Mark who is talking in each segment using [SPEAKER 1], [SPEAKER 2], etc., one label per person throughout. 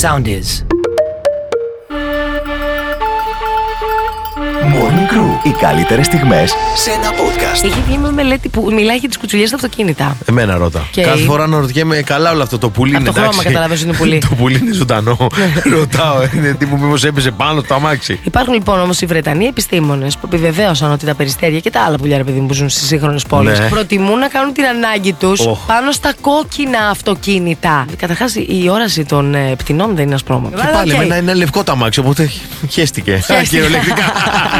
[SPEAKER 1] Sound is.
[SPEAKER 2] Morning Crew. Οι καλύτερες στιγμές σε ένα podcast.
[SPEAKER 3] Έχει βγει μια μελέτη που μιλάει για τις κουτσουλιές στα αυτοκίνητα.
[SPEAKER 4] Εμένα ρώτα.
[SPEAKER 3] Και-
[SPEAKER 4] Κάθε φορά να ρωτιέμαι καλά όλο αυτό το πουλί
[SPEAKER 3] Από
[SPEAKER 4] είναι
[SPEAKER 3] το χρώμα
[SPEAKER 4] εντάξει.
[SPEAKER 3] καταλαβαίνεις είναι πουλί.
[SPEAKER 4] το πουλί είναι ζωντανό. Ρωτάω, είναι τύπου μήπως έπεσε πάνω στο αμάξι.
[SPEAKER 3] Υπάρχουν λοιπόν όμως οι Βρετανοί επιστήμονες που επιβεβαίωσαν ότι τα περιστέρια και τα άλλα πουλιά ρε παιδί μου, που ζουν στις σύγχρονες πόλεις
[SPEAKER 4] Ναι.
[SPEAKER 3] προτιμούν να κάνουν την ανάγκη τους
[SPEAKER 4] Οχ.
[SPEAKER 3] πάνω στα κόκκινα αυτοκίνητα. Καταρχάς η όραση των ε, πτηνών δεν είναι ασπρόμα.
[SPEAKER 4] Και πάλι εμένα είναι λευκό το αμάξι, οπότε χέστηκε.
[SPEAKER 3] Χέστηκε.
[SPEAKER 4] Κυριολεκτικά.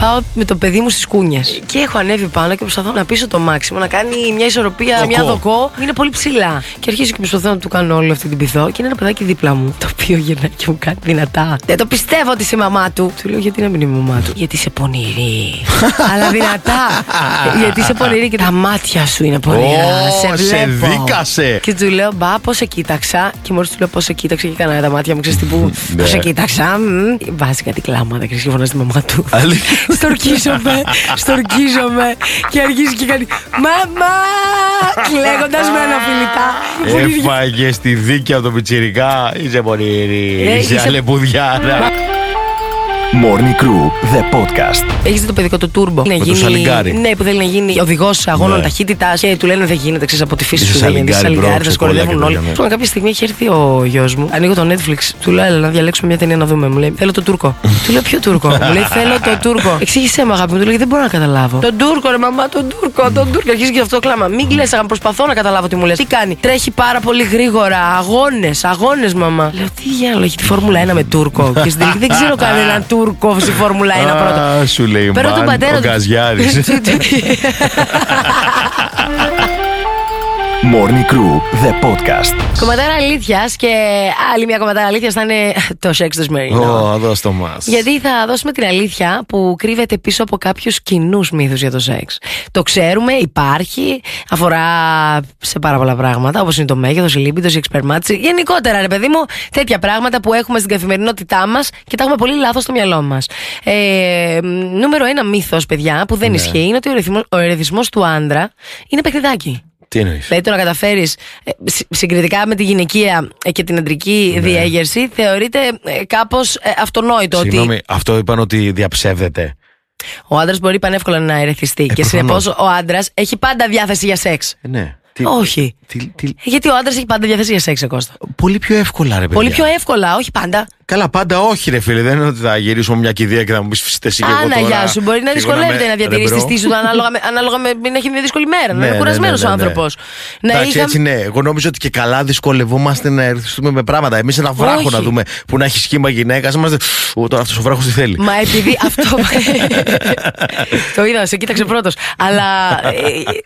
[SPEAKER 3] Πάω με το παιδί μου στις κούνιες. Και έχω ανέβει πάνω και προσπαθώ να πείσω το μάξιμο να κάνει μια ισορροπία,
[SPEAKER 4] Δοκό.
[SPEAKER 3] μια δοκό. Είναι πολύ ψηλά. Και αρχίζω και προσπαθώ να του κάνω όλη αυτή την πυθό. Και είναι ένα παιδάκι δίπλα μου, το οποίο γυρνάει και μου κάνει δυνατά. Δεν το πιστεύω ότι είσαι η μαμά του. Του λέω γιατί να μην είμαι η μαμά του; Γιατί είσαι πονηρή. Αλλά δυνατά. γιατί είσαι πονηρή και τα μάτια σου είναι πονηρά.
[SPEAKER 4] Ω,
[SPEAKER 3] σε
[SPEAKER 4] σε
[SPEAKER 3] βλέπω.
[SPEAKER 4] δίκασε.
[SPEAKER 3] Και του λέω μπα πώς σε κοίταξα; Και μόλις του λέω πώς σε κοίταξα και έκανα τα μάτια μου, ξέρεις τι που.
[SPEAKER 4] Ναι.
[SPEAKER 3] Πώς σε κοίταξα; μμ. Βάζει κάτι κλάματα και και φωνάζει τη μαμά του.
[SPEAKER 4] Αλήθεια.
[SPEAKER 3] Στ' ορκίζομαι, στ' ορκίζομαι και αρχίζει και κάνει Μαμά! Κλαίγοντας με αναφιλητά.
[SPEAKER 4] Έφαγες στη δίκαια από το πιτσιρικά. Είσαι πονηρή.
[SPEAKER 3] Ε,
[SPEAKER 4] Είσαι
[SPEAKER 3] είσαι-
[SPEAKER 4] αλεπουδιάρα.
[SPEAKER 2] Morning Crew, the podcast.
[SPEAKER 3] Έχεις δει το παιδικό του Turbo. Να
[SPEAKER 4] το σαλιγκάρι.
[SPEAKER 3] Ναι, που θέλει να γίνει οδηγός αγώνων
[SPEAKER 4] Ναι.
[SPEAKER 3] ταχύτητας και του λένε δεν γίνεται, ξέρεις από τη φύση
[SPEAKER 4] Είσαι
[SPEAKER 3] σου δεν γίνεται.
[SPEAKER 4] σαλιγκάρι,
[SPEAKER 3] Σαλιγκάρι,
[SPEAKER 4] bro,
[SPEAKER 3] θα
[SPEAKER 4] ξεκόλα
[SPEAKER 3] σκορδεύουν
[SPEAKER 4] και
[SPEAKER 3] όλοι.
[SPEAKER 4] τέτοια, ναι.
[SPEAKER 3] Λοιπόν, κάποια στιγμή έχει έρθει ο γιος μου. Ανοίγω το Netflix, του λέω έλα να διαλέξουμε μια ταινία να δούμε. Μου λέει θέλω το Turbo. του λέω ποιο Τούρκο; μου λέει θέλω το Τούρκο. Εξήγησέ μου αγάπη μου, του λέει δεν μπορώ να καταλάβω. Τον Τούρκο, ρε μαμά, τον Τούρκο, τον Τούρκο. Αρχίζει και αυτό κλάμα. Μην κλαις, αγάπη, προσπαθώ να καταλάβω τι μου λες. Τι κάνει. Τρέχει πάρα πολύ γρήγορα. Αγώνες, αγώνες, μαμά. Λέω τι διάλογο έχει τη Φόρμουλα 1 με Τούρκο. και στην τελική δεν ξέρω κανέναν Τούρκο στη Φόρμουλα 1 πρώτο.
[SPEAKER 4] Α, σου λέει
[SPEAKER 3] Παίρνω τον
[SPEAKER 4] μαν,
[SPEAKER 3] πατέρα
[SPEAKER 4] ο
[SPEAKER 3] του.
[SPEAKER 4] Γκαζιάρης.
[SPEAKER 2] Morning Crew, the podcast.
[SPEAKER 3] Κομματάρα αλήθειας και άλλη μια κομματάρα αλήθειας θα είναι το σεξ του σημερινό.
[SPEAKER 4] Ω, δώσ' το μας.
[SPEAKER 3] Γιατί θα δώσουμε την αλήθεια που κρύβεται πίσω από κάποιους κοινούς μύθους για το σεξ. Το ξέρουμε, υπάρχει, αφορά σε πάρα πολλά πράγματα, όπως είναι το μέγεθος, η λίμπητο, η εξπερμάτιση. Γενικότερα, ρε παιδί μου, τέτοια πράγματα που έχουμε στην καθημερινότητά μας και τα έχουμε πολύ λάθος στο μυαλό μας. Ε, νούμερο ένα μύθος, παιδιά, που δεν ισχύει, είναι ότι ο ερεθισμός- ο ερεθισμός του άντρα είναι παιχνιδάκι.
[SPEAKER 4] Τι εννοείς;
[SPEAKER 3] Δηλαδή το να καταφέρεις συγκριτικά με τη γυναικεία ε, και την αντρική διέγερση θεωρείται ε, κάπως αυτονόητο ότι
[SPEAKER 4] Συγγνώμη, αυτό είπαν ότι διαψεύδεται.
[SPEAKER 3] ο άντρας μπορεί πανεύκολα να ερεθιστεί και συνεπώς
[SPEAKER 4] προφανώς.
[SPEAKER 3] ο άντρας έχει πάντα διάθεση για σεξ.
[SPEAKER 4] Ε, ναι. Τι-
[SPEAKER 3] Όχι.
[SPEAKER 4] τι- τι-
[SPEAKER 3] Γιατί ο άντρας έχει πάντα διάθεση για σεξ, ε, Κώστας.
[SPEAKER 4] Πολύ πιο εύκολα, ρε παιδιά.
[SPEAKER 3] Πολύ πιο εύκολα, όχι πάντα.
[SPEAKER 4] Καλά, πάντα όχι, ρε φίλε. Δεν είναι ότι θα γυρίσουμε μια κηδεία και θα μου πεις φυσικά εσύ και εγώ
[SPEAKER 3] Άνα,
[SPEAKER 4] τώρα.
[SPEAKER 3] γεια σου. Μπορεί να
[SPEAKER 4] φύγω
[SPEAKER 3] δυσκολεύεται
[SPEAKER 4] με-
[SPEAKER 3] να διατηρήσει
[SPEAKER 4] ρε,
[SPEAKER 3] τη
[SPEAKER 4] μπρο.
[SPEAKER 3] στήση του ανάλογα με, ανάλογα με να έχει μια δύσκολη μέρα. να
[SPEAKER 4] Ναι,
[SPEAKER 3] είναι
[SPEAKER 4] ναι,
[SPEAKER 3] κουρασμένος
[SPEAKER 4] ναι, ναι,
[SPEAKER 3] ο
[SPEAKER 4] ναι.
[SPEAKER 3] άνθρωπος. Να
[SPEAKER 4] Εντάξει,
[SPEAKER 3] είχα-
[SPEAKER 4] έτσι ναι. Εγώ νομίζω ότι και καλά δυσκολευόμαστε να ερθιστούμε με πράγματα. Εμείς ένα βράχο
[SPEAKER 3] Όχι.
[SPEAKER 4] να δούμε που να έχει σχήμα γυναίκας. Είμαστε. Ω, τώρα αυτός ο βράχος τι θέλει.
[SPEAKER 3] Μα επειδή αυτό. το είδα, σε κοίταξε πρώτος. Αλλά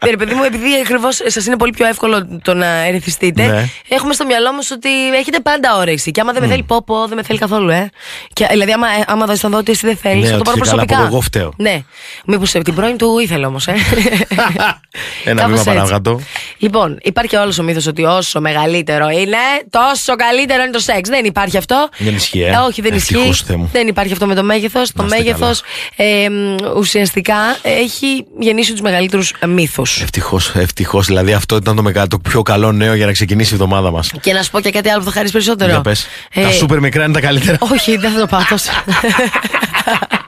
[SPEAKER 3] ε, ρε παιδί μου, επειδή ακριβώς σας είναι πολύ πιο εύκολο το να ερεθιστείτε,
[SPEAKER 4] Ναι.
[SPEAKER 3] έχουμε στο μυαλό μας ότι έχετε πάντα όρεξη. Και άμα δεν με θέλει, πω, πω, δεν με θέλει καθόλου, ε. Και, δηλαδή, άμα, ε, άμα δω ότι εσύ δεν θέλεις,
[SPEAKER 4] Ναι,
[SPEAKER 3] θα το
[SPEAKER 4] ότι
[SPEAKER 3] πάρω
[SPEAKER 4] και καλά
[SPEAKER 3] προσωπικά.
[SPEAKER 4] που εγώ φταίω.
[SPEAKER 3] Ναι. Μήπως την πρώην του ήθελε όμως, ε.
[SPEAKER 4] Ένα
[SPEAKER 3] Κάπως
[SPEAKER 4] βήμα
[SPEAKER 3] έτσι.
[SPEAKER 4] Παρακάτω.
[SPEAKER 3] Λοιπόν, υπάρχει όλος ο μύθος ότι όσο μεγαλύτερο είναι, τόσο καλύτερο είναι το σεξ. Δεν υπάρχει αυτό.
[SPEAKER 4] Δεν ισχύει, ε.
[SPEAKER 3] όχι, δεν
[SPEAKER 4] Ευτυχώς,
[SPEAKER 3] ισχύει.
[SPEAKER 4] Θεέ μου.
[SPEAKER 3] Δεν υπάρχει αυτό με το μέγεθος. Το
[SPEAKER 4] Να είστε
[SPEAKER 3] μέγεθος ε, μ, ουσιαστικά έχει γεννήσει τους μεγαλύτερους μύθους.
[SPEAKER 4] Ευτυχώς, ευτυχώς. Δηλαδή αυτό ήταν το, μεγα- το πιο καλό νέο για να ξεκινήσει η εβδομάδα μας.
[SPEAKER 3] Και να σου πω και κάτι άλλο που θα χαρίσει περισσότερο.
[SPEAKER 4] Για πες.
[SPEAKER 3] Ε,
[SPEAKER 4] Τα σούπερ μικρά είναι τα καλύτερα.
[SPEAKER 3] Όχι, δεν θα το πάω τόσο.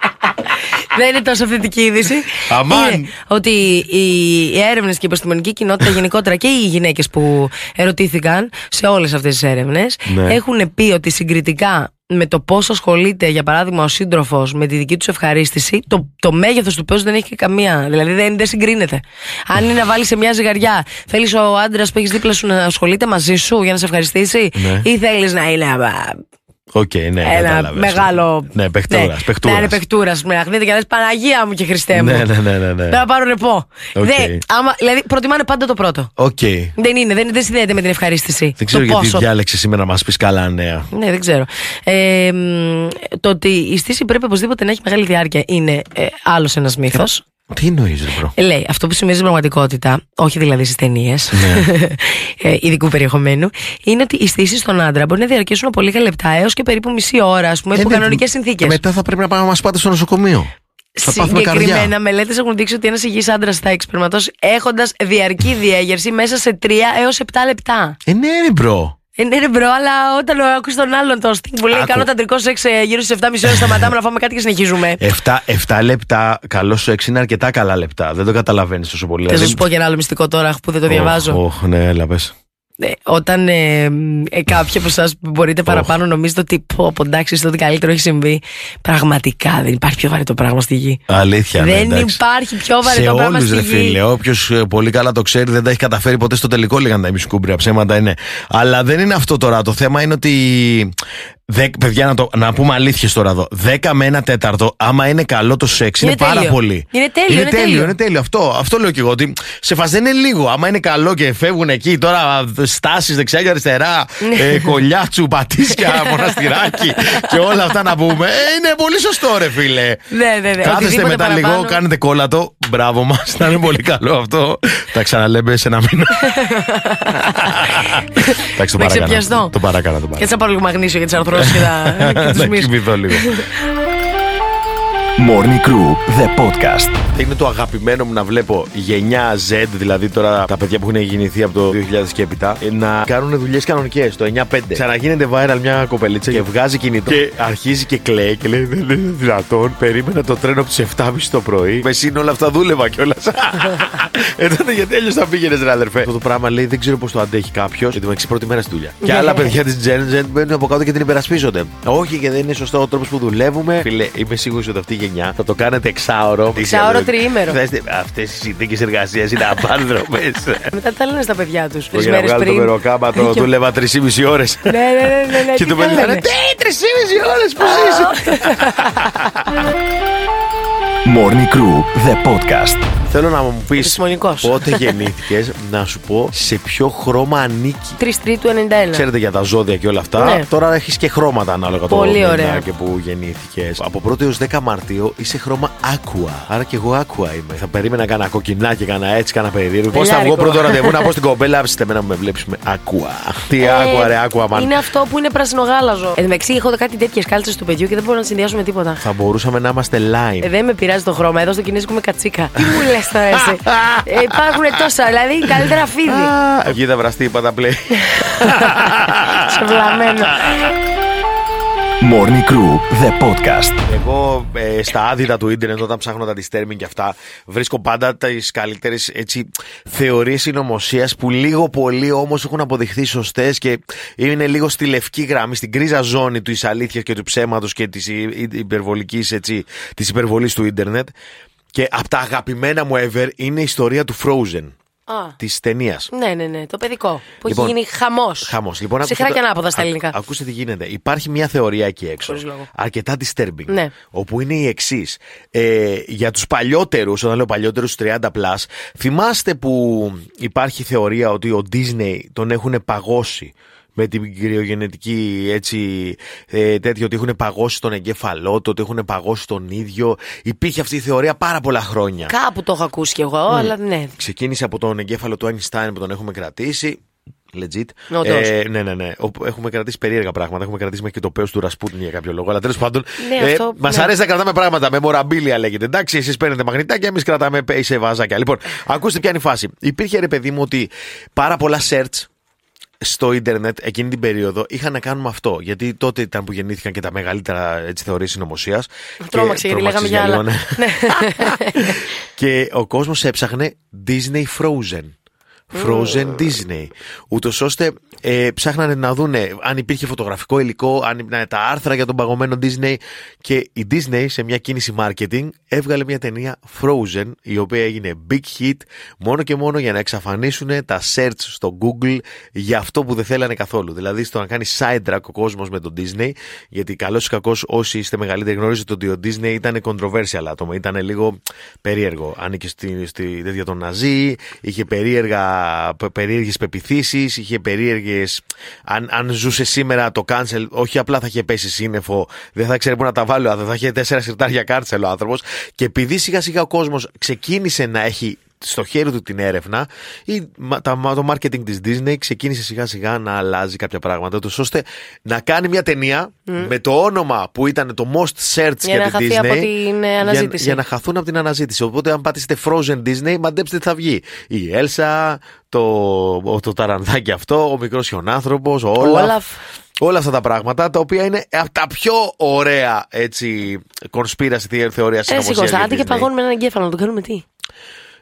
[SPEAKER 3] Δεν είναι τόσο θετική είδηση.
[SPEAKER 4] Αμάν.
[SPEAKER 3] Είναι ότι οι έρευνες και η επιστημονική κοινότητα γενικότερα και οι γυναίκες που ερωτήθηκαν σε όλες αυτές τις έρευνες
[SPEAKER 4] Ναι.
[SPEAKER 3] έχουν πει ότι συγκριτικά με το πόσο ασχολείται, για παράδειγμα, ο σύντροφος με τη δική τους ευχαρίστηση, το, το μέγεθος του πέσου δεν έχει και καμία. Δηλαδή δεν, δεν συγκρίνεται. Αν είναι να βάλεις σε μια ζυγαριά, θέλεις ο άντρας που έχεις δίπλα σου να ασχολείται μαζί σου για να σε ευχαριστήσει,
[SPEAKER 4] Ναι.
[SPEAKER 3] ή θέλεις να είναι α,
[SPEAKER 4] Οκ, ναι,
[SPEAKER 3] ένα
[SPEAKER 4] κατάλαβες.
[SPEAKER 3] μεγάλο.
[SPEAKER 4] Ναι, παιχτούρας.
[SPEAKER 3] Ναι, να είναι παιχτούρας. Μερακλίδικη και να λες Παναγία μου και Χριστέ μου.
[SPEAKER 4] Ναι, ναι, ναι, ναι, ναι.
[SPEAKER 3] Να πάρω ρεπό.
[SPEAKER 4] Οκ.
[SPEAKER 3] Δεν, άμα, δηλαδή προτιμάνε πάντα το πρώτο.
[SPEAKER 4] Οκ.
[SPEAKER 3] Δεν είναι, δεν, δεν συνδέεται με την ευχαρίστηση.
[SPEAKER 4] Δεν ξέρω
[SPEAKER 3] το
[SPEAKER 4] γιατί
[SPEAKER 3] πόσο.
[SPEAKER 4] διάλεξες σήμερα να μας πεις καλά νέα.
[SPEAKER 3] Ναι, δεν ξέρω. Ε, μ, το ότι η στύση πρέπει οπωσδήποτε να έχει μεγάλη διάρκεια είναι ε, άλλος ένας μύθος.
[SPEAKER 4] Τι εννοείς, ρε bro;
[SPEAKER 3] Ε, Λέει, αυτό που σημαίνει στην πραγματικότητα, όχι δηλαδή στις ταινίες
[SPEAKER 4] Ναι.
[SPEAKER 3] ε, ειδικού περιεχομένου, είναι ότι οι στύσεις στον άντρα μπορεί να διαρκέσουν από λίγα λεπτά έως και περίπου μισή ώρα, ας πούμε, υπό
[SPEAKER 4] Ε, ναι,
[SPEAKER 3] κανονικές συνθήκες.
[SPEAKER 4] Και μετά θα πρέπει να πάμε να μας πάτε στο νοσοκομείο. Θα πάθουμε
[SPEAKER 3] Συγκεκριμένα,
[SPEAKER 4] καρδιά.
[SPEAKER 3] μελέτες έχουν δείξει ότι ένας υγιής άντρας θα εκσπερματώσει έχοντας διαρκή διέγερση μέσα σε 3 έως 7 λεπτά.
[SPEAKER 4] Ε, ναι, ρε, bro.
[SPEAKER 3] Ε, ναι, ρε bro, αλλά όταν ακούς τον άλλον το Sting που λέει
[SPEAKER 4] Άκου.
[SPEAKER 3] Κάνω ταντρικό σεξ ε, γύρω στις 7,5 ώρες, σταματάμε να φάμε κάτι και συνεχίζουμε.
[SPEAKER 4] 7, 7 λεπτά, καλό σου 6 είναι αρκετά καλά λεπτά. Δεν το καταλαβαίνεις τόσο πολύ.
[SPEAKER 3] Θα
[SPEAKER 4] Δηλαδή-
[SPEAKER 3] σα πω και ένα άλλο μυστικό τώρα που δεν το διαβάζω.
[SPEAKER 4] Οχ, οχ, ναι, έλα πες.
[SPEAKER 3] Ε, όταν ε, ε, κάποιοι από εσάς που μπορείτε παραπάνω νομίζετε ότι πω, πω εντάξει, στο ότι καλύτερο έχει συμβεί. Πραγματικά δεν υπάρχει πιο βαρετό πράγμα στη γη.
[SPEAKER 4] Αλήθεια. ναι,
[SPEAKER 3] δεν
[SPEAKER 4] εντάξει.
[SPEAKER 3] υπάρχει πιο
[SPEAKER 4] Σε
[SPEAKER 3] βαρετό πράγμα
[SPEAKER 4] όλους,
[SPEAKER 3] στη
[SPEAKER 4] ρε
[SPEAKER 3] γη.
[SPEAKER 4] φίλε. Όποιος πολύ καλά το ξέρει, δεν τα έχει καταφέρει ποτέ στο τελικό, λέγανε τα ημισκούμπρια. Ψέματα είναι. Αλλά δεν είναι αυτό τώρα. Το θέμα είναι ότι. Δεκ, παιδιά, να, το, να πούμε αλήθειες τώρα εδώ. 10 με 1 τέταρτο, άμα είναι καλό το σεξ, είναι,
[SPEAKER 3] Είναι
[SPEAKER 4] πάρα
[SPEAKER 3] τέλειο.
[SPEAKER 4] πολύ.
[SPEAKER 3] Είναι τέλειο, είναι
[SPEAKER 4] τέλειο,
[SPEAKER 3] τέλειο.
[SPEAKER 4] είναι τέλειο. Αυτό, αυτό λέω και εγώ. Ότι σε φάση δεν είναι λίγο. Άμα είναι καλό και φεύγουν εκεί τώρα στάσεις δεξιά και αριστερά,
[SPEAKER 3] Ναι.
[SPEAKER 4] ε, κολλιάτσου, πατήσια, μοναστηράκι και όλα αυτά να πούμε. Ε, είναι πολύ σωστό, ρε φίλε.
[SPEAKER 3] Ναι, ναι, ναι.
[SPEAKER 4] Κάθεστε
[SPEAKER 3] Οτιδήποτε
[SPEAKER 4] μετά λίγο,
[SPEAKER 3] παραπάνω.
[SPEAKER 4] κάνετε κόλλατο. Μπράβο μας, θα είναι πολύ καλό αυτό. Τα ξαναλέμε σε ένα μήνα. Εντάξει, το
[SPEAKER 3] Να
[SPEAKER 4] παρακάνω.
[SPEAKER 3] ξεπιαστώ.
[SPEAKER 4] Το παρακάνω, το
[SPEAKER 3] Και έτσι
[SPEAKER 4] παρακάνω.
[SPEAKER 3] θα πάρω λίγο μαγνήσιο για τις αρθρώσει και, τα- και τους
[SPEAKER 4] Να
[SPEAKER 3] μυς.
[SPEAKER 4] κοιμηθώ λίγο.
[SPEAKER 2] Morning Crew, the podcast.
[SPEAKER 4] Είναι το αγαπημένο μου να βλέπω γενιά Z, δηλαδή τώρα τα παιδιά που έχουν γεννηθεί από το 2000 και έπειτα, ε, να κάνουν δουλειές κανονικές, το 9-5. Ξαναγίνεται viral μια κοπελίτσα και βγάζει κινητό και αρχίζει και κλαίει και λέει: Δεν είναι δυνατόν. Περίμενα το τρένο από τις 7.30 το πρωί. Με σύν όλα αυτά δούλευα κιόλας. ε, τότε γιατί αλλιώς θα πήγαινες, ρε αδερφέ. Αυτό το πράγμα λέει: Δεν ξέρω πώς το αντέχει κάποιος. Γιατί με πρώτη μέρα στη δουλειά. και άλλα παιδιά της Gen Z μπαίνουν από κάτω και την υπερασπίζονται. Όχι και δεν είναι σωστό ο τρόπος που δουλεύουμε. Φίλε, είμαι σίγουρος ότι αυτή η γενιά θα το κάνετε εξάωρο.
[SPEAKER 3] Εξάωρο, τριήμερο.
[SPEAKER 4] Αυτές οι συνθήκες εργασίας είναι απάνθρωπες.
[SPEAKER 3] Μετά τα λένε στα παιδιά τους.
[SPEAKER 4] Εγώ
[SPEAKER 3] Τρει
[SPEAKER 4] για να
[SPEAKER 3] μέρες
[SPEAKER 4] βγάλω το
[SPEAKER 3] πριν.
[SPEAKER 4] μεροκάματο
[SPEAKER 3] Και-
[SPEAKER 4] δούλευα 3,5 ώρες.
[SPEAKER 3] Ναι, ναι, ναι, ναι, ναι.
[SPEAKER 4] Και
[SPEAKER 3] τι
[SPEAKER 4] το παιδί
[SPEAKER 3] θα
[SPEAKER 4] θα είναι
[SPEAKER 3] λένε.
[SPEAKER 4] Τι, 3,5 ώρε, πώ είσαι.
[SPEAKER 2] Morning Crew, the podcast.
[SPEAKER 4] Θέλω να μου πεις
[SPEAKER 3] Επιστημονικός.
[SPEAKER 4] πότε γεννήθηκες, να σου πω σε ποιο χρώμα ανήκει.
[SPEAKER 3] 3 Τρίτου 91.
[SPEAKER 4] Ξέρετε για τα ζώδια και όλα αυτά.
[SPEAKER 3] Ναι.
[SPEAKER 4] Τώρα έχεις και χρώματα ανάλογα το
[SPEAKER 3] Πολύ
[SPEAKER 4] μήνα
[SPEAKER 3] ωραία.
[SPEAKER 4] και που γεννήθηκες. Από 1η έως 10 Μαρτίου είσαι χρώμα aqua. Άρα και εγώ aqua είμαι. Θα περίμενα κάνα κοκκινά και κάνα έτσι, κάνα περίεργο. Πώς θα βγω
[SPEAKER 3] Μπελάρικο.
[SPEAKER 4] πρώτο ραντεβού να πω στην κοπέλα, ψητε μένα που με βλέπεις με aqua. Τι
[SPEAKER 3] Ε,
[SPEAKER 4] aqua, ρε aqua, man.
[SPEAKER 3] Είναι αυτό που είναι πρασινογάλαζο. Εν τω μεταξύ, έχω κάτι τέτοιες κάλτσες του παιδιού και δεν μπορώ να συνδυάσω με τίποτα.
[SPEAKER 4] Θα μπορούσαμε να είμαστε line.
[SPEAKER 3] Ε, δεν με πειράζει το χρώμα. Εδώ στο κινέζικο με κατσίκα. Τι μου λες; Τώρα εσύ. ε, υπάρχουν τόσα. Δηλαδή, καλύτερα φίδι.
[SPEAKER 4] Α, Βγει τα βραστή, είπα τα πλέον.
[SPEAKER 3] Σε βλαμμένο.
[SPEAKER 2] Morning Crew, the podcast.
[SPEAKER 4] Εγώ ε, στα άδυτα του ίντερνετ, όταν ψάχνω τα disturbing και αυτά, βρίσκω πάντα τις καλύτερες θεωρίες συνωμοσίας που λίγο πολύ όμως έχουν αποδειχθεί σωστές και είναι λίγο στη λευκή γραμμή, στην κρίζα ζώνη τη αλήθειας και του ψέματος και της υπερβολικής της υπερβολής του ίντερνετ. Και από τα αγαπημένα μου ever είναι η ιστορία του Frozen.
[SPEAKER 3] Α,
[SPEAKER 4] Της ταινίας.
[SPEAKER 3] ναι, ναι, ναι. Το παιδικό. Που
[SPEAKER 4] Λοιπόν,
[SPEAKER 3] έχει γίνει χαμός.
[SPEAKER 4] Χαμός. Λοιπόν, ακούστε
[SPEAKER 3] Ψυχρά και
[SPEAKER 4] το-
[SPEAKER 3] ανάποδα στα
[SPEAKER 4] α-
[SPEAKER 3] ελληνικά.
[SPEAKER 4] Ακούστε τι γίνεται. Υπάρχει μια θεωρία εκεί έξω.
[SPEAKER 3] Χωρίς λόγο.
[SPEAKER 4] Αρκετά disturbing.
[SPEAKER 3] Ναι.
[SPEAKER 4] Όπου είναι η εξής. Ε, για τους παλιότερους, όταν λέω παλιότερους 30 plus, θυμάστε που υπάρχει θεωρία ότι ο Disney τον έχουν παγώσει με την κρυογενετική έτσι ε, τέτοιο ότι έχουν παγώσει τον εγκέφαλό του, ότι έχουν παγώσει τον ίδιο. Υπήρχε αυτή η θεωρία πάρα πολλά χρόνια.
[SPEAKER 3] Κάπου το έχω ακούσει κι εγώ, αλλά ναι.
[SPEAKER 4] Ξεκίνησε από τον εγκέφαλο του Einstein που τον έχουμε κρατήσει. Legit.
[SPEAKER 3] Όντως.
[SPEAKER 4] Ε, ναι, ναι, ναι. Όπου Έχουμε κρατήσει περίεργα πράγματα. Έχουμε κρατήσει μέχρι και το πέος του Ρασπούτιν για κάποιο λόγο. Αλλά τέλος πάντων.
[SPEAKER 3] Ναι, αυτό,
[SPEAKER 4] Μας
[SPEAKER 3] ναι.
[SPEAKER 4] αρέσει να κρατάμε πράγματα. Memorabilia λέγεται. Εντάξει, εσείς παίρνετε μαγνητάκια, εμείς κρατάμε σε βάζακια. Λοιπόν, ακούστε ποια είναι η φάση. Υπήρχε ρε παιδί μου ότι πάρα πολλά search στο ίντερνετ εκείνη την περίοδο είχαν να κάνουν με αυτό. Γιατί τότε ήταν που γεννήθηκαν και τα μεγαλύτερα έτσι, θεωρίες συνωμοσίας.
[SPEAKER 3] Τρόμαξε, γιατί λέγαμε για άλλα. Ναι.
[SPEAKER 4] και ο κόσμος έψαχνε Disney Frozen. Frozen Disney. Ούτως ώστε ε, ψάχνανε να δούνε αν υπήρχε φωτογραφικό υλικό, αν υπήρχαν τα άρθρα για τον παγωμένο Disney. Και η Disney σε μια κίνηση marketing έβγαλε μια ταινία Frozen, η οποία έγινε big hit μόνο και μόνο για να εξαφανίσουν τα search στο Google για αυτό που δεν θέλανε καθόλου. Δηλαδή στο να κάνει sidetrack ο κόσμος με τον Disney, γιατί καλός ή κακός όσοι είστε μεγαλύτεροι γνωρίζετε ότι ο Disney ήταν controversial άτομο, ήταν λίγο περίεργο. Ανήκε στη, στη τέτοια των Ναζί, είχε περίεργα, περίεργες πεπιθήσεις, είχε περίεργες... Αν, αν ζούσε σήμερα το cancel, όχι απλά θα είχε πέσει σύννεφο, δεν θα ξέρει πού να τα βάλει, αλλά θα είχε τέσσερα σιρτάρια κάρτσελ ο άνθρωπος. Και επειδή σιγά σιγά ο κόσμος ξεκίνησε να έχει στο χέρι του την έρευνα, ή, μα- τα, μα- το marketing της Disney ξεκίνησε σιγά σιγά να αλλάζει κάποια πράγματα, τους, ώστε να κάνει μια ταινία με το όνομα που ήταν το most search
[SPEAKER 3] Για
[SPEAKER 4] για,
[SPEAKER 3] να
[SPEAKER 4] την
[SPEAKER 3] χαθεί
[SPEAKER 4] Disney.
[SPEAKER 3] από την, ε,
[SPEAKER 4] για-
[SPEAKER 3] αναζήτηση.
[SPEAKER 4] Για, να χαθούν από την αναζήτηση. Οπότε, αν πατήσετε Frozen Disney, μαντέψτε τι θα βγει. Η Έλσα, το, ο- το ταρανδάκι αυτό, ο μικρός χιονάνθρωπος, ο Όλαφ.
[SPEAKER 3] Όλαφ.
[SPEAKER 4] Όλα αυτά τα πράγματα τα οποία είναι από τα πιο ωραία έτσι, conspiracy theory θεωρία
[SPEAKER 3] Ε,
[SPEAKER 4] συνωμοσία.
[SPEAKER 3] σηκώστα, άντε και παγώνουμε έναν εγκέφαλο, να τον κάνουμε τι;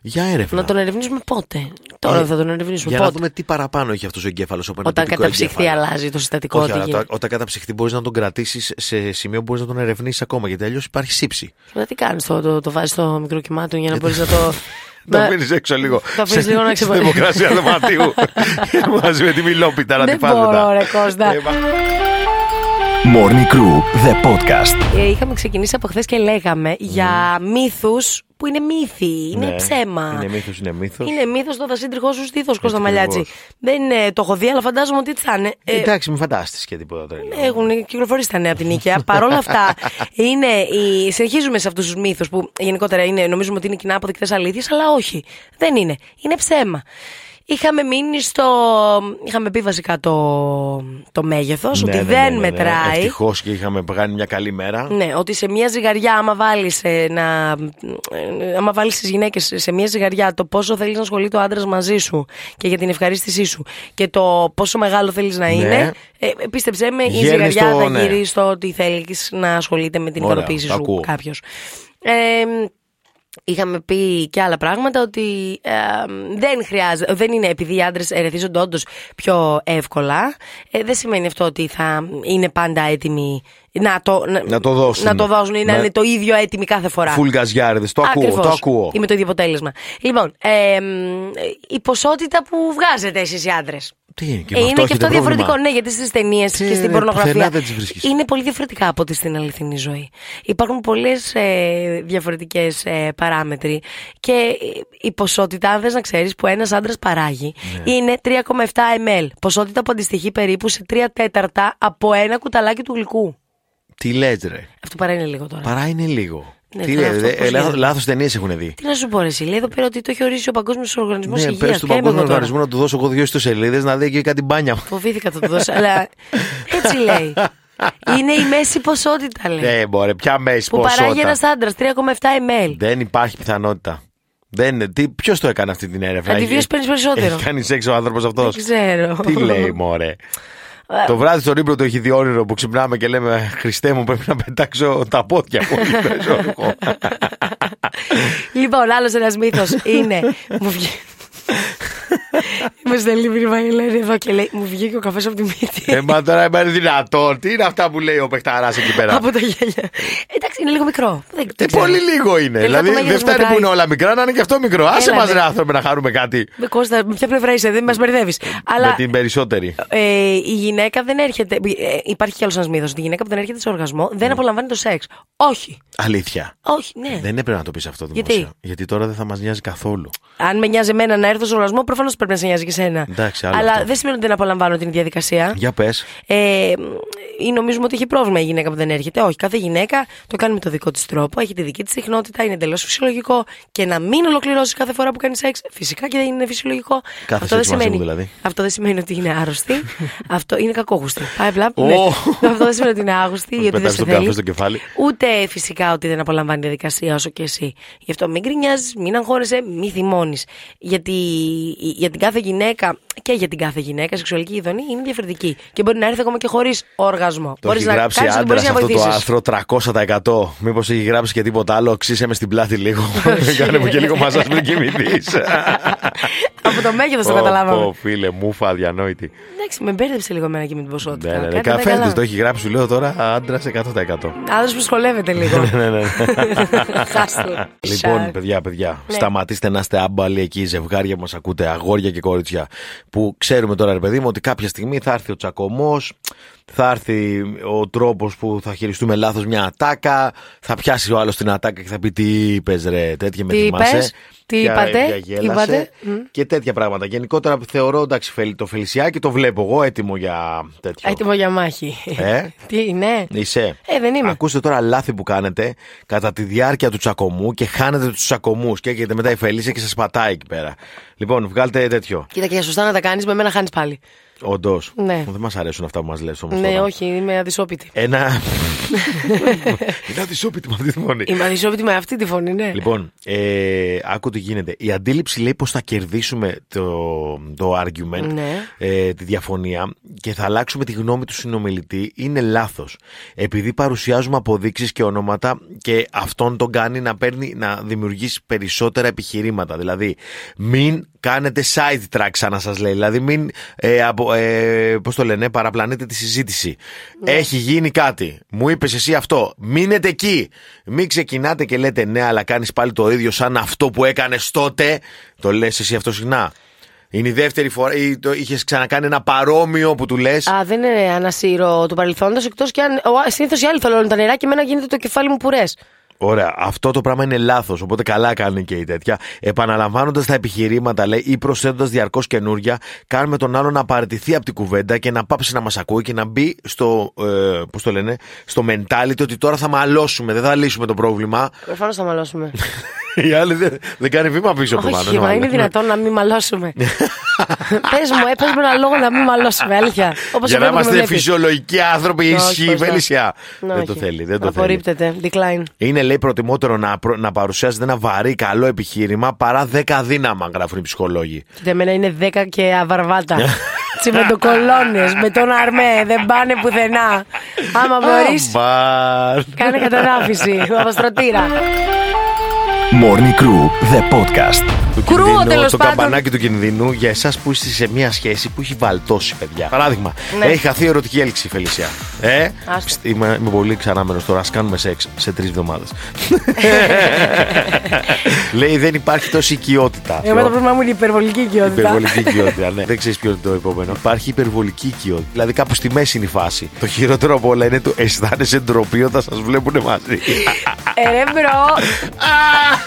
[SPEAKER 4] Για έρευνα.
[SPEAKER 3] Να τον ερευνήσουμε πότε; Τώρα
[SPEAKER 4] Ε,
[SPEAKER 3] θα τον ερευνήσουμε
[SPEAKER 4] Για να
[SPEAKER 3] πότε;
[SPEAKER 4] δούμε τι παραπάνω έχει αυτός ο εγκέφαλος.
[SPEAKER 3] Όταν καταψυχθεί, αλλάζει το συστατικό.
[SPEAKER 4] Όχι,
[SPEAKER 3] τι
[SPEAKER 4] αλλά
[SPEAKER 3] γίνεται.
[SPEAKER 4] το- όταν καταψυχθεί μπορείς να τον κρατήσεις σε σημείο που μπορείς να τον ερευνήσεις ακόμα. Γιατί αλλιώς υπάρχει σύψη.
[SPEAKER 3] Μα τι κάνεις, το, το, το βάζεις στο μικρό κυμάτιο για να μπορείς να το.
[SPEAKER 4] Το
[SPEAKER 3] Μα-
[SPEAKER 4] αφήνει έξω λίγο.
[SPEAKER 3] Το αφήνεις λίγο να
[SPEAKER 4] Στη
[SPEAKER 3] ξεπα-
[SPEAKER 4] δημοκρασία δωματίου. Μαζί με τη μιλόπιτα να
[SPEAKER 3] Δεν
[SPEAKER 4] την πας
[SPEAKER 3] μπορώ,
[SPEAKER 4] μετά.
[SPEAKER 3] ρε Κώστα.
[SPEAKER 4] Ε, μα-
[SPEAKER 2] Morning Crew, the podcast.
[SPEAKER 3] Ε, είχαμε ξεκινήσει από χθες και λέγαμε για μύθους που είναι μύθοι, είναι
[SPEAKER 4] Ναι,
[SPEAKER 3] ψέμα.
[SPEAKER 4] Είναι μύθος, είναι μύθος.
[SPEAKER 3] Είναι μύθος το δασίντριχό σου στήθο, Κώστα
[SPEAKER 4] ακριβώς.
[SPEAKER 3] Μαλιάτση. Δεν ε, το έχω δει, αλλά φαντάζομαι ότι θα είναι. Ε,
[SPEAKER 4] Εντάξει, μην φαντάστηκες και τίποτα τρελό.
[SPEAKER 3] Έχουν κυκλοφορήσει τα νέα από την Νίκαια. Παρ' όλα αυτά, είναι η... συνεχίζουμε σε αυτούς τους μύθους που γενικότερα είναι, νομίζουμε ότι είναι κοινά αποδεικτέ αλήθειες, αλλά όχι. Δεν είναι. Είναι ψέμα. Είχαμε μείνει στο. Είχαμε πει βασικά το, το μέγεθος,
[SPEAKER 4] Ναι,
[SPEAKER 3] ότι
[SPEAKER 4] ναι,
[SPEAKER 3] δεν
[SPEAKER 4] ναι, ναι, ναι.
[SPEAKER 3] μετράει.
[SPEAKER 4] Ευτυχώς και είχαμε κάνει μια καλή μέρα.
[SPEAKER 3] Ναι, ότι σε μια ζυγαριά, άμα βάλεις να. ε, Άμα βάλεις τις γυναίκες σε μια ζυγαριά το πόσο θέλεις να ασχολείται ο άντρας μαζί σου και για την ευχαρίστησή σου και το πόσο μεγάλο θέλεις να είναι. Ε, πίστεψέ με, η
[SPEAKER 4] Γέρνεις
[SPEAKER 3] ζυγαριά
[SPEAKER 4] το-
[SPEAKER 3] θα
[SPEAKER 4] ναι.
[SPEAKER 3] γυρίσει στο ότι θέλεις να ασχολείται με την
[SPEAKER 4] Ωραία,
[SPEAKER 3] ικανοποίηση
[SPEAKER 4] το
[SPEAKER 3] σου
[SPEAKER 4] ακούω.
[SPEAKER 3] κάποιος. Ε, Είχαμε πει και άλλα πράγματα ότι ε, δεν χρειάζεται, δεν είναι επειδή οι άντρες ερεθίζονται όντως πιο εύκολα. Ε, δεν σημαίνει αυτό ότι θα είναι πάντα έτοιμοι να το,
[SPEAKER 4] Να το δώσουν.
[SPEAKER 3] Να το δώσουν ή να
[SPEAKER 4] Ναι.
[SPEAKER 3] είναι το ίδιο έτοιμοι κάθε φορά.
[SPEAKER 4] Φουλ γκαζιάριδε. Το ακούω,
[SPEAKER 3] Ακριβώς.
[SPEAKER 4] το ακούω.
[SPEAKER 3] Είμαι το ίδιο αποτέλεσμα. Λοιπόν, ε, μ, η ποσότητα που βγάζετε εσείς οι άντρες.
[SPEAKER 4] Τι είναι, και
[SPEAKER 3] Ε,
[SPEAKER 4] με
[SPEAKER 3] είναι
[SPEAKER 4] αυτό
[SPEAKER 3] και αυτό
[SPEAKER 4] έχετε
[SPEAKER 3] διαφορετικό.
[SPEAKER 4] πρόβλημα.
[SPEAKER 3] Ναι, γιατί στις ταινίες
[SPEAKER 4] Τι,
[SPEAKER 3] και στην
[SPEAKER 4] ρε,
[SPEAKER 3] πορνογραφία
[SPEAKER 4] πουθενά δεν τις βρίσκεις.
[SPEAKER 3] είναι πολύ διαφορετικά από ό,τι στην αληθινή ζωή. Υπάρχουν πολλές ε, διαφορετικές ε, παράμετροι και ε, η ποσότητα, αν θες να ξέρεις, που ένας άντρας παράγει
[SPEAKER 4] Ναι.
[SPEAKER 3] είναι 3,7 ml. Ποσότητα που αντιστοιχεί περίπου σε 3 τέταρτα από ένα κουταλάκι του γλυκού.
[SPEAKER 4] Τι λες, ρε;
[SPEAKER 3] Αυτό παρά είναι λίγο τώρα.
[SPEAKER 4] Παρά είναι λίγο.
[SPEAKER 3] Ναι,
[SPEAKER 4] Τι
[SPEAKER 3] τώρα
[SPEAKER 4] λέει,
[SPEAKER 3] αυτό
[SPEAKER 4] δε-
[SPEAKER 3] πώς
[SPEAKER 4] ε, λάθος-
[SPEAKER 3] γίνεται.
[SPEAKER 4] λάθος ταινίες έχουν δει.
[SPEAKER 3] Τι να σου πω, ρε, εσύ, λέει εδώ πέρα ότι το έχει ορίσει ο Παγκόσμιος Οργανισμός
[SPEAKER 4] Ναι,
[SPEAKER 3] Υγείας.
[SPEAKER 4] πες του Παγκόσμιου Οργανισμού να του δώσω εγώ δύο ιστοσελίδες να δει και κάτι μπάνια μου.
[SPEAKER 3] Φοβήθηκα θα το δώσω, αλλά έτσι λέει. Είναι η μέση ποσότητα, λέει.
[SPEAKER 4] Ναι, μπορεί, ποια μέση
[SPEAKER 3] που παράγει
[SPEAKER 4] ποσότητα.
[SPEAKER 3] ένας άντρας, 3,7 ml.
[SPEAKER 4] Δεν υπάρχει πιθανότητα. Δεν είναι. Τι, ποιος το έκανε αυτή την έρευνα;
[SPEAKER 3] Αντιβίως
[SPEAKER 4] Έχει-
[SPEAKER 3] παίρνεις περισσότερο.
[SPEAKER 4] Έχει κάνει σεξ ο άνθρωπος αυτός.
[SPEAKER 3] Δεν ξέρω.
[SPEAKER 4] Τι λέει, μωρέ; Το βράδυ στον ύπνο του έχει δει όνειρο που ξυπνάμε και λέμε Χριστέ μου πρέπει να πετάξω τα πόδια μου. όχι παίζω εγώ».
[SPEAKER 3] λοιπόν, άλλος ένας μύθος είναι. Μου βγει. Μου στέλνει μήνυμα η Ελένη εδώ και λέει: Μου βγήκε ο καφές από τη μύτη.
[SPEAKER 4] Ε, μα τώρα είναι δυνατόν. Τι είναι αυτά που λέει ο παιχταράς εκεί πέρα;
[SPEAKER 3] από τα γέλια. Εντάξει, είναι λίγο μικρό. Δεν,
[SPEAKER 4] Ε,
[SPEAKER 3] δεν ξέρω.
[SPEAKER 4] πολύ λίγο είναι.
[SPEAKER 3] Τελικά
[SPEAKER 4] δηλαδή
[SPEAKER 3] το
[SPEAKER 4] δεν
[SPEAKER 3] μέγεθος
[SPEAKER 4] φτάνει
[SPEAKER 3] μετράει.
[SPEAKER 4] που είναι όλα μικρά, να είναι και αυτό μικρό. Άσε
[SPEAKER 3] Έλα,
[SPEAKER 4] μας
[SPEAKER 3] ναι.
[SPEAKER 4] ρε άνθρωποι να χαρούμε κάτι.
[SPEAKER 3] Με Κώστα, με ποια πλευρά είσαι, δεν μας μπερδεύεις. Αλλά
[SPEAKER 4] Με την περισσότερη.
[SPEAKER 3] ε, η γυναίκα δεν έρχεται. ε, υπάρχει κι άλλος ένας μύθος. Η γυναίκα που δεν έρχεται σε οργασμό δεν
[SPEAKER 4] Ναι.
[SPEAKER 3] απολαμβάνει το σεξ. Όχι.
[SPEAKER 4] Αλήθεια.
[SPEAKER 3] Όχι, ναι.
[SPEAKER 4] Δεν έπρεπε να το πεις αυτό
[SPEAKER 3] Γιατί;
[SPEAKER 4] δημόσια. Γιατί τώρα δεν θα μας νοιάζει καθόλου.
[SPEAKER 3] Αν με νοιάζει εμένα να έρθω σε οργασμό, προφανώς πρέπει να σε νοιάζει και σένα.
[SPEAKER 4] Εντάξει, άλλο
[SPEAKER 3] Αλλά
[SPEAKER 4] αυτό.
[SPEAKER 3] δεν σημαίνει ότι δεν απολαμβάνω την διαδικασία.
[SPEAKER 4] Για πες.
[SPEAKER 3] Ε, ή νομίζουμε ότι έχει πρόβλημα η γυναίκα που δεν έρχεται. Όχι, κάθε γυναίκα το κάνει με το δικό της τρόπο, έχει τη δική της συχνότητα, είναι εντελώς φυσιολογικό. Και να μην ολοκληρώσει κάθε φορά που κάνει σεξ, φυσικά και δεν είναι φυσιολογικό.
[SPEAKER 4] Κάθε
[SPEAKER 3] αυτό, δεν
[SPEAKER 4] σεξ μαζί
[SPEAKER 3] σημαίνει,
[SPEAKER 4] μου, δηλαδή.
[SPEAKER 3] αυτό δεν σημαίνει ότι είναι άρρωστη. αυτό είναι κακόγουστη. Πάει απλά.
[SPEAKER 4] Ω.
[SPEAKER 3] ναι. Αυτό δεν σημαίνει ότι είναι άγουστη ή ότι δεν
[SPEAKER 4] πετάξει
[SPEAKER 3] σε
[SPEAKER 4] τον καφέ
[SPEAKER 3] θέλει.
[SPEAKER 4] στο κεφάλι.
[SPEAKER 3] Ούτε φυσικά ότι δεν απολαμβάνει τη διαδικασία όσο και εσύ. Γι' αυτό μην γκρινιάζεις, μην αγχώνεσαι, μη θυμώνεις. Γιατί για την κάθε γυναίκα και για την κάθε γυναίκα, η σεξουαλική ειδονή είναι διαφορετική. Και μπορεί να έρθει ακόμα και χωρίς οργασμό.
[SPEAKER 4] Το
[SPEAKER 3] Μπορείς
[SPEAKER 4] έχει
[SPEAKER 3] να
[SPEAKER 4] γράψει
[SPEAKER 3] κάνεις ό,τι
[SPEAKER 4] άντρας
[SPEAKER 3] μπορείς να
[SPEAKER 4] αυτό το
[SPEAKER 3] βοηθήσεις.
[SPEAKER 4] άρθρο 300%. Μήπως έχει γράψει και τίποτα άλλο. Ξύσε μες στην πλάτη λίγο. Κάνε μου και λίγο μαζά πριν κοιμηθείς.
[SPEAKER 3] Από το μέγεθος το καταλάβαμε.
[SPEAKER 4] Πω, φίλε, μούφα αδιανόητη.
[SPEAKER 3] Εντάξει, με μπέρδεψε λίγο εμένα και με την ποσότητα.
[SPEAKER 4] Ναι, ναι, ναι.
[SPEAKER 3] Κάτι δεν
[SPEAKER 4] Καφέ
[SPEAKER 3] καλά.
[SPEAKER 4] το έχει γράψει, σου λέω τώρα άντρας 100%.
[SPEAKER 3] Άντρας που σχολεύεται λίγο.
[SPEAKER 4] Ναι, ναι, ναι.
[SPEAKER 3] Χάστο.
[SPEAKER 4] Λοιπόν,
[SPEAKER 3] Σα.
[SPEAKER 4] παιδιά, παιδιά,
[SPEAKER 3] Ναι.
[SPEAKER 4] σταματήστε να είστε άμπαλοι εκεί, ζευγάρια που μας ακούτε, αγόρια και κορίτσια. Που ξέρουμε τώρα, ρε παιδί μου, ότι κάποια στιγμή θα έρθει ο τσακωμός, θα έρθει ο τρόπος που θα χειριστούμε λάθος μια ατάκα, θα πιάσει ο άλλος την ατάκα και θα πει τι είπες, ρε, τέτοια με
[SPEAKER 3] Τι
[SPEAKER 4] θυμάσαι;
[SPEAKER 3] είπες, τι
[SPEAKER 4] Ποια-
[SPEAKER 3] είπατε,
[SPEAKER 4] ποια
[SPEAKER 3] τι
[SPEAKER 4] γέλασες
[SPEAKER 3] είπατε, μμ.
[SPEAKER 4] Και τέτοια πράγματα. Γενικότερα θεωρώ εντάξει, φελ- το Φελισιάκι το βλέπω εγώ έτοιμο για τέτοιο.
[SPEAKER 3] Έτοιμο για μάχη.
[SPEAKER 4] Ε;
[SPEAKER 3] Τι, ναι.
[SPEAKER 4] Είσαι.
[SPEAKER 3] Ε, δεν είμαι.
[SPEAKER 4] Ακούστε τώρα λάθη που κάνετε κατά τη διάρκεια του τσακωμού και χάνετε τους τσακωμούς και έχετε μετά η Φελίσια και σας πατάει εκεί πέρα. Λοιπόν, βγάλτε τέτοιο.
[SPEAKER 3] Κοίτα και για σωστά να τα κάνεις, με μένα χάνεις πάλι.
[SPEAKER 4] Όντως.
[SPEAKER 3] Ναι.
[SPEAKER 4] Δεν μας αρέσουν αυτά που μας λες όμως.
[SPEAKER 3] Ναι, όχι, είμαι αδυσόπιτη.
[SPEAKER 4] Ένα. Είναι αδυσόπιτη με αυτή τη φωνή.
[SPEAKER 3] Είμαι αδυσόπιτη με αυτή τη φωνή, ναι.
[SPEAKER 4] Λοιπόν, ε, άκου τι γίνεται. Η αντίληψη λέει πως θα κερδίσουμε το, το argument,
[SPEAKER 3] Ναι.
[SPEAKER 4] ε, τη διαφωνία και θα αλλάξουμε τη γνώμη του συνομιλητή είναι λάθος. Επειδή παρουσιάζουμε αποδείξεις και ονόματα και αυτόν τον κάνει να παίρνει, να δημιουργήσει περισσότερα επιχειρήματα. Δηλαδή, μην κάνετε side track, σαν να σας λέει. Δηλαδή, μην, ε, απο, ε, πώς το λένε, παραπλανείτε τη συζήτηση. Έχει γίνει κάτι. Μου είπες εσύ αυτό. Μείνετε εκεί. Μην ξεκινάτε και λέτε ναι, αλλά κάνεις πάλι το ίδιο σαν αυτό που έκανες τότε. Το λες εσύ αυτό συχνά. Είναι η δεύτερη φορά ή το είχες ξανακάνει ένα παρόμοιο που του λες;
[SPEAKER 3] Α, δεν είναι ανασύρο του παρελθόντος, εκτός κι αν. Συνήθως οι άλλοι θολώνουν τα νερά και εμένα γίνεται το κεφάλι μου πουρέ.
[SPEAKER 4] Ωραία, αυτό το πράγμα είναι λάθος. Οπότε καλά κάνει και η τέτοια. Επαναλαμβάνοντας τα επιχειρήματα, λέει, ή προσθέτοντας διαρκώς καινούρια, κάνουμε τον άλλο να παραιτηθεί από την κουβέντα και να πάψει να μας ακούει και να μπει στο. Ε, Πώς το λένε, στο mentality ότι τώρα θα μαλώσουμε, δεν θα λύσουμε το πρόβλημα.
[SPEAKER 3] Προφανώς θα μαλώσουμε.
[SPEAKER 4] Η άλλη δεν, δεν κάνει βήμα πίσω από
[SPEAKER 3] Όχι, μα είναι δυνατόν να μην μαλώσουμε. πες μου, ε, πες μου ένα λόγο να μην μαλώσουμε, αλήθεια. Όπως
[SPEAKER 4] Για να
[SPEAKER 3] βλέπω και με
[SPEAKER 4] είμαστε
[SPEAKER 3] βλέπεις.
[SPEAKER 4] φυσιολογικοί άνθρωποι,
[SPEAKER 3] Όχι,
[SPEAKER 4] ισχύει,
[SPEAKER 3] πώς να.
[SPEAKER 4] Φελίσια.
[SPEAKER 3] Ναι,
[SPEAKER 4] Δεν το
[SPEAKER 3] όχι.
[SPEAKER 4] θέλει, δεν το θέλει.
[SPEAKER 3] Απορρίπτεται. Decline.
[SPEAKER 4] Είναι λέει προτιμότερο να, προ- να παρουσιάζεται ένα βαρύ καλό επιχείρημα παρά 10 αδύναμα, γράφουν οι ψυχολόγοι.
[SPEAKER 3] Κοίτα, εμένα είναι 10 και αβαρβάτα. Τσιμεντοκολόνε με τον Αρμέ, δεν πάνε πουθενά. Άμα μπορείς,
[SPEAKER 4] Αμπάρ.
[SPEAKER 3] κάνε καταγράφηση. Αποστρωτήρα.
[SPEAKER 2] Morning Crew, the podcast.
[SPEAKER 4] του
[SPEAKER 3] Κρούω,
[SPEAKER 4] κινδύνου,
[SPEAKER 3] τέλος
[SPEAKER 4] το
[SPEAKER 3] πάντων.
[SPEAKER 4] καμπανάκι του κινδύνου για εσάς που είστε σε μια σχέση που έχει βαλτώσει, παιδιά. Παράδειγμα,
[SPEAKER 3] Ναι.
[SPEAKER 4] έχει χαθεί η ερωτική έλξη, Φελισιά. Ε,
[SPEAKER 3] Άστο.
[SPEAKER 4] Ψ, είμαι, είμαι πολύ ξανάμενος τώρα. Α κάνουμε σεξ σε τρεις εβδομάδες. Λέει δεν υπάρχει τόση οικειότητα.
[SPEAKER 3] Εγώ το πρόβλημα μου είναι η υπερβολική οικειότητα.
[SPEAKER 4] Υπερβολική οικειότητα, ναι. Δεν ξέρεις ποιο είναι το επόμενο. Υπάρχει υπερβολική οικειότητα. Δηλαδή κάπου στη μέση είναι η φάση. Το χειρότερο από όλα είναι το αισθάνεσαι ντροπή όταν σας βλέπουν μαζί.
[SPEAKER 3] Ε, ρε bro.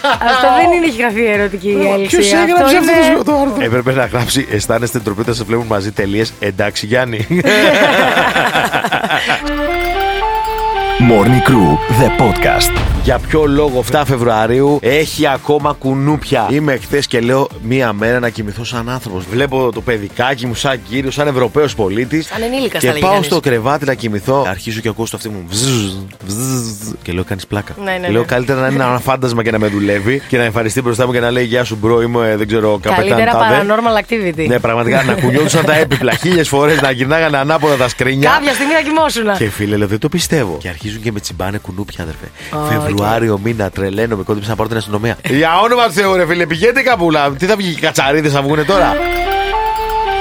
[SPEAKER 3] Αυτό δεν είναι έχει χαθεί η ερωτική έλξη.
[SPEAKER 4] Ποιος έγραψε
[SPEAKER 3] είναι-
[SPEAKER 4] αυτό το άρθρο; Έπρεπε να γράψει αισθάνεστε ντροπή όταν σας βλέπουν μαζί τελείες. Εντάξει, Γιάννη.
[SPEAKER 2] Morning Crew, the podcast.
[SPEAKER 4] Για ποιο λόγο 7 Φεβρουαρίου έχει ακόμα κουνούπια; Είμαι χθες και λέω μία μέρα να κοιμηθώ σαν άνθρωπος. Βλέπω το παιδικάκι μου σαν κύριο, σαν Ευρωπαίος πολίτης.
[SPEAKER 3] Σαν ενήλικας,
[SPEAKER 4] Και
[SPEAKER 3] θα λέγει
[SPEAKER 4] πάω
[SPEAKER 3] κανείς.
[SPEAKER 4] στο κρεβάτι να κοιμηθώ. Αρχίζω και ακούω στο αυτί μου. βζζζ, βζζζ, Και λέω κάνεις πλάκα.
[SPEAKER 3] Ναι, ναι,
[SPEAKER 4] Και λέω
[SPEAKER 3] ναι.
[SPEAKER 4] καλύτερα να είναι ένα φάντασμα και να με δουλεύει και να εμφανιστεί μπροστά μου και να λέει Γεια σου, bro, είμαι ε, δεν ξέρω, καπετάν
[SPEAKER 3] Καλύτερα
[SPEAKER 4] τάδε.
[SPEAKER 3] paranormal activity.
[SPEAKER 4] Ναι, πραγματικά να κουνιόντουσαν τα έπιπλα χίλιες φορές, να γυρνάγανε ανάποδα τα σκρίνια.
[SPEAKER 3] Κάποια στιγμή θα κοιμόσουν.
[SPEAKER 4] Και φίλε, λέω, δεν το πιστεύω. Και αρχίζουν και με τσιμπάνε κουνούπια, αδερφέ.
[SPEAKER 3] Ω,
[SPEAKER 4] Φεβρουάριο μήνα, τρελαίνομαι, κόντεψα να πάρω την αστυνομία. Για όνομα του Θεού, ρε φίλε, πηγαίνετε καπούλα. Τι θα βγει, οι κατσαρίδες θα βγουν τώρα;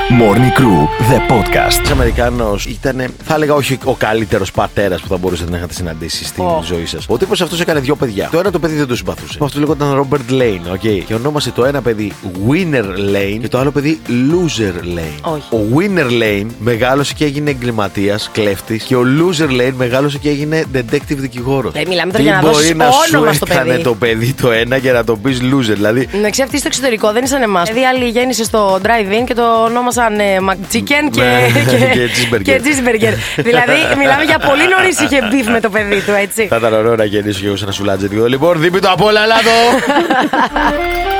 [SPEAKER 2] Morning Crew, the podcast.
[SPEAKER 4] Ένα Αμερικάνος ήταν, θα έλεγα, όχι ο καλύτερος πατέρας που θα μπορούσατε να είχατε συναντήσει στην
[SPEAKER 3] Ω.
[SPEAKER 4] ζωή σας. Ο τύπος αυτός έκανε δύο παιδιά. Το ένα το παιδί δεν το συμπαθούσε. Αυτό λέγονταν Robert Lane, OK. Και ονόμασε το ένα παιδί Winner Lane και το άλλο παιδί Loser Lane.
[SPEAKER 3] Όχι.
[SPEAKER 4] Ο Winner Lane μεγάλωσε και έγινε εγκληματίας, κλέφτης. Και ο Loser Lane μεγάλωσε και έγινε detective δικηγόρος.
[SPEAKER 3] Ε, μιλάμε τώρα για να δώσεις
[SPEAKER 4] να σου
[SPEAKER 3] όνομα στο
[SPEAKER 4] έκανε
[SPEAKER 3] παιδί.
[SPEAKER 4] το παιδί το ένα για να το πεις loser. Δηλαδή
[SPEAKER 3] Να ξέρει αυτή στο εξωτερικό δεν ήσαν εμά. Δηλαδή, άλλοι γέννησε στο drive-in και το ονόμασαν ε, McChicken και,
[SPEAKER 4] Ναι,
[SPEAKER 3] και,
[SPEAKER 4] και cheeseburger.
[SPEAKER 3] και cheeseburger. δηλαδή, μιλάμε για πολύ νωρίς είχε μπιφ με το παιδί του, έτσι.
[SPEAKER 4] θα ήταν ωραίο να γεννήσω και εγώ σε ένα σουλάτζετικο. Λοιπόν, δίπλα το απ' όλα, Ελλάδο!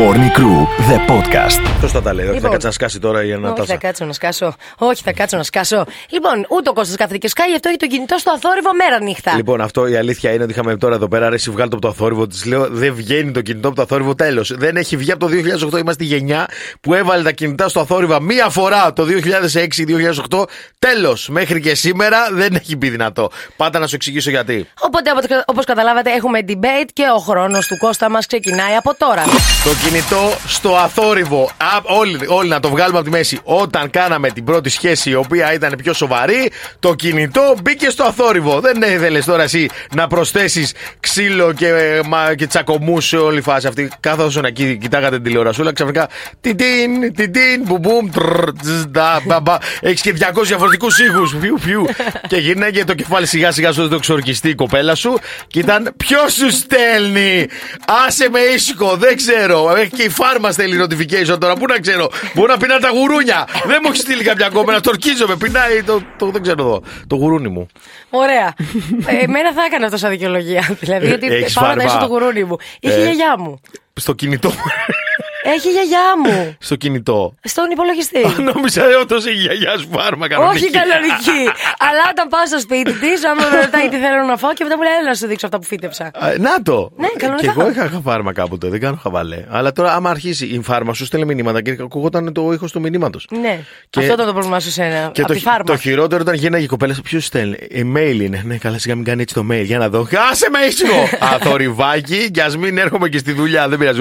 [SPEAKER 2] Morning Crew, the podcast.
[SPEAKER 4] Σωστά τα λέει. Όχι, θα
[SPEAKER 3] Λοιπόν.
[SPEAKER 4] κάτσει να σκάσει τώρα για να
[SPEAKER 3] Όχι, θα
[SPEAKER 4] τάσα.
[SPEAKER 3] κάτσω να σκάσω. Όχι, θα κάτσω να σκάσω. Λοιπόν, ούτε ο Κώστας κάθεται και σκάει, γι' αυτό έχει το κινητό στο αθόρυβο μέρα νύχτα.
[SPEAKER 4] Λοιπόν, αυτό η αλήθεια είναι ότι είχαμε τώρα εδώ πέρα ρε, εσύ βγάλει το από το αθόρυβο. Της λέω δεν βγαίνει το κινητό από το αθόρυβο τέλος. Δεν έχει βγει από το 2008. Είμαστε η γενιά που έβαλε τα κινητά στο αθόρυβα μία φορά το 2006-2008. Τέλος. Μέχρι και σήμερα δεν έχει μπει δυνατό. Πάτα να σου εξηγήσω γιατί.
[SPEAKER 3] Οπότε, όπως καταλάβατε, έχουμε debate και ο χρόνος του Κώστα μας ξεκινάει από τώρα.
[SPEAKER 4] Το κινητό στο αθόρυβο. Α, όλοι, όλοι να το βγάλουμε από τη μέση. Όταν κάναμε την πρώτη σχέση, η οποία ήταν πιο σοβαρή, το κινητό μπήκε στο αθόρυβο. Δεν ήθελε τώρα εσύ να προσθέσεις ξύλο και, ε, μα, και τσακωμούς σε όλη η φάση αυτή. Κάθε να εκεί κοιτάγατε την τηλεορασούλα, ξαφνικά. Τιντίν, τιντίν, μπουμπουμ, Έχεις και 200 διαφορετικούς ήχους. Φιου, φιου. και γυρνάγε το κεφάλι σιγά σιγά στο το ξορκιστή η κοπέλα σου και ήταν Ποιος σου στέλνει! Άσε με ήσυχο, δεν ξέρω. Έχει και η φάρμα στέλνει notification τώρα. Πού να ξέρω; Μπορεί να πεινά τα γουρούνια. δεν μου έχει στείλει κάποια κόμενα. Τορκίζομαι. Πεινάει το, το, δεν ξέρω εδώ. Το γουρούνι μου.
[SPEAKER 3] Ωραία. ε, εμένα θα έκανα αυτό σαν δικαιολογία. Δηλαδή ότι πάω να το γουρούνι μου. Είχε ε, γιαγιά μου.
[SPEAKER 4] Στο κινητό μου.
[SPEAKER 3] Έχει η γιαγιά μου.
[SPEAKER 4] Στο κινητό.
[SPEAKER 3] Στον υπολογιστή.
[SPEAKER 4] Νόμιζα όντω η γιαγιά σου φάρμα κανονική.
[SPEAKER 3] Όχι κανονική. Αλλά όταν πάω στο σπίτι της, άμα με ρωτάει τι θέλω να φάω και μετά μου λέει Έλα να σου δείξω αυτά που φύτεψα.
[SPEAKER 4] Να το.
[SPEAKER 3] Ναι, κανονικά.
[SPEAKER 4] Και εγώ είχα φάρμα κάποτε, δεν κάνω χαβαλέ. Αλλά τώρα, άμα αρχίσει η φάρμα σου, στέλνει μηνύματα και ακούγονταν το ήχος του μηνύματος.
[SPEAKER 3] Ναι. Και... Αυτό ήταν το πρόβλημα σου σένα. Και το, φάρμα.
[SPEAKER 4] το χειρότερο ήταν γίναγε η κοπέλα, ποιος στέλνει; Email είναι. Ναι, καλά, σιγά μην κάνει έτσι το mail. Για να δω. Χάσε με ήσυχο. Αθορυβάκι, κι ας μην έρχομαι και στη δουλειά. Δεν πειράζει.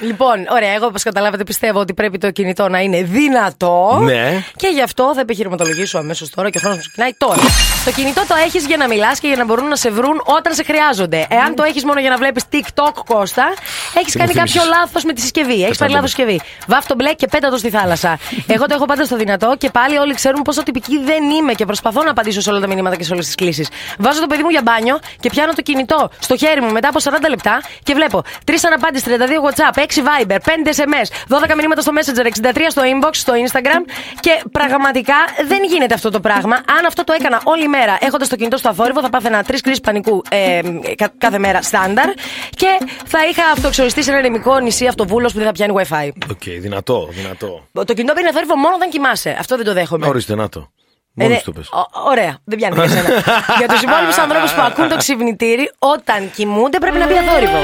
[SPEAKER 3] Λοιπόν, ωραία, εγώ όπως καταλάβατε πιστεύω ότι πρέπει το κινητό να είναι δυνατό.
[SPEAKER 4] Ναι.
[SPEAKER 3] Και γι' αυτό θα επιχειρηματολογήσω αμέσως τώρα και ο χρόνος μου ξεκινάει τώρα. Το κινητό το έχεις για να μιλάς και για να μπορούν να σε βρουν όταν σε χρειάζονται. Εάν το έχεις μόνο για να βλέπεις TikTok, Κώστα, έχεις κάνει κάποιο λάθος με τη συσκευή. Έχεις πάρει λάθος συσκευή. Βάφ το μπλε και πέτα το στη θάλασσα. Εγώ το έχω πάντα στο δυνατό και πάλι όλοι ξέρουν πόσο τυπική δεν είμαι και προσπαθώ να απαντήσω σε όλα τα μηνύματα και σε όλες τις κλήσεις. Βάζω το παιδί μου για μπάνιο και πιάνω το κινητό στο χέρι μου μετά από 40 λεπτά και βλέπω 3 αναπάντηση, 32 WhatsApp, 6 Viber, 5 SMS, 12 μηνύματα στο Messenger, 63 στο inbox, στο Instagram και πραγματικά δεν γίνεται αυτό το πράγμα. Αν αυτό το έκανα όλη μέρα έχοντας το κινητό στο αθόρυβο, θα πάθαινα τρεις κρίσεις πανικού ε, κάθε μέρα στάνταρ και θα είχα αυτοξοριστεί σε ένα ερημικό νησί αυτοβούλως που δεν θα πιάνει WiFi.
[SPEAKER 4] OK, okay, δυνατό, δυνατό.
[SPEAKER 3] Το κινητό μπαίνει αθόρυβο μόνο όταν κοιμάσαι. Αυτό δεν το δέχομαι.
[SPEAKER 4] Ορίστε, να το. Ε, ναι, το πες.
[SPEAKER 3] ωραία, δεν πιάνει για σένα. για τους υπόλοιπους ανθρώπους που ακούν το ξυπνητήρι, όταν κοιμούνται πρέπει να μπει αθόρυβο.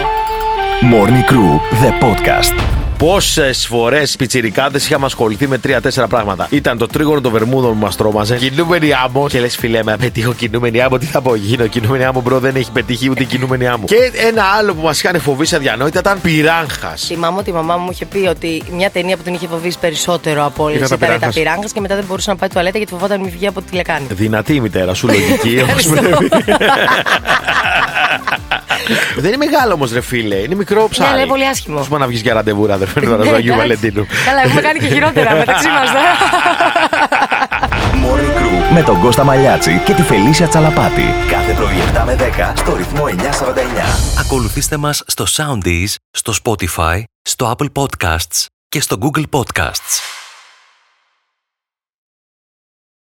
[SPEAKER 2] Morning Crew, the podcast.
[SPEAKER 4] Πόσες φορές πιτσιρικάδες είχαμε ασχοληθεί με τρία-τέσσερα πράγματα. Ήταν το τρίγωνο των Βερμούδων που μας τρόμαζε. Κινούμενη άμμος. Και λες, φίλε, μην πετύχω κινούμενη άμμο. Τι θα πω, γίνω κινούμενη άμμο, bro, δεν έχει πετύχει ούτε κινούμενη άμμο. Και ένα άλλο που μας είχαν φοβήσει αδιανόητα ήταν πιράνχας.
[SPEAKER 3] Θυμάμαι ότι η μαμά μου είχε πει ότι μια ταινία που την είχε φοβήσει περισσότερο από όλες ήταν τα πυράγχας και μετά δεν μπορούσε να πάει τουαλέτα γιατί φοβόταν μη βγει από τη λεκάνη.
[SPEAKER 4] Δυνατή η μητέρα σου, λογική, όπω Δεν είναι μεγάλο όμως, ρε φίλε. Είναι μικρό ψάρι.
[SPEAKER 3] Ναι, είναι πολύ άσχημο.
[SPEAKER 4] Σου να βγεις για ραντεβού, αδερφέ, τώρα στο Αγίου Βαλεντίνου.
[SPEAKER 3] Καλά, έχουμε κάνει και χειρότερα μεταξύ μας, ναι.
[SPEAKER 2] Morning Crew με τον Κώστα Μαλιάτση και τη Φελίσια Τσαλαπάτη. Κάθε πρωί 7 με 10 στο ρυθμό 949.
[SPEAKER 1] Ακολουθήστε μας στο Soundees, στο Spotify, στο Apple Podcasts και στο Google Podcasts.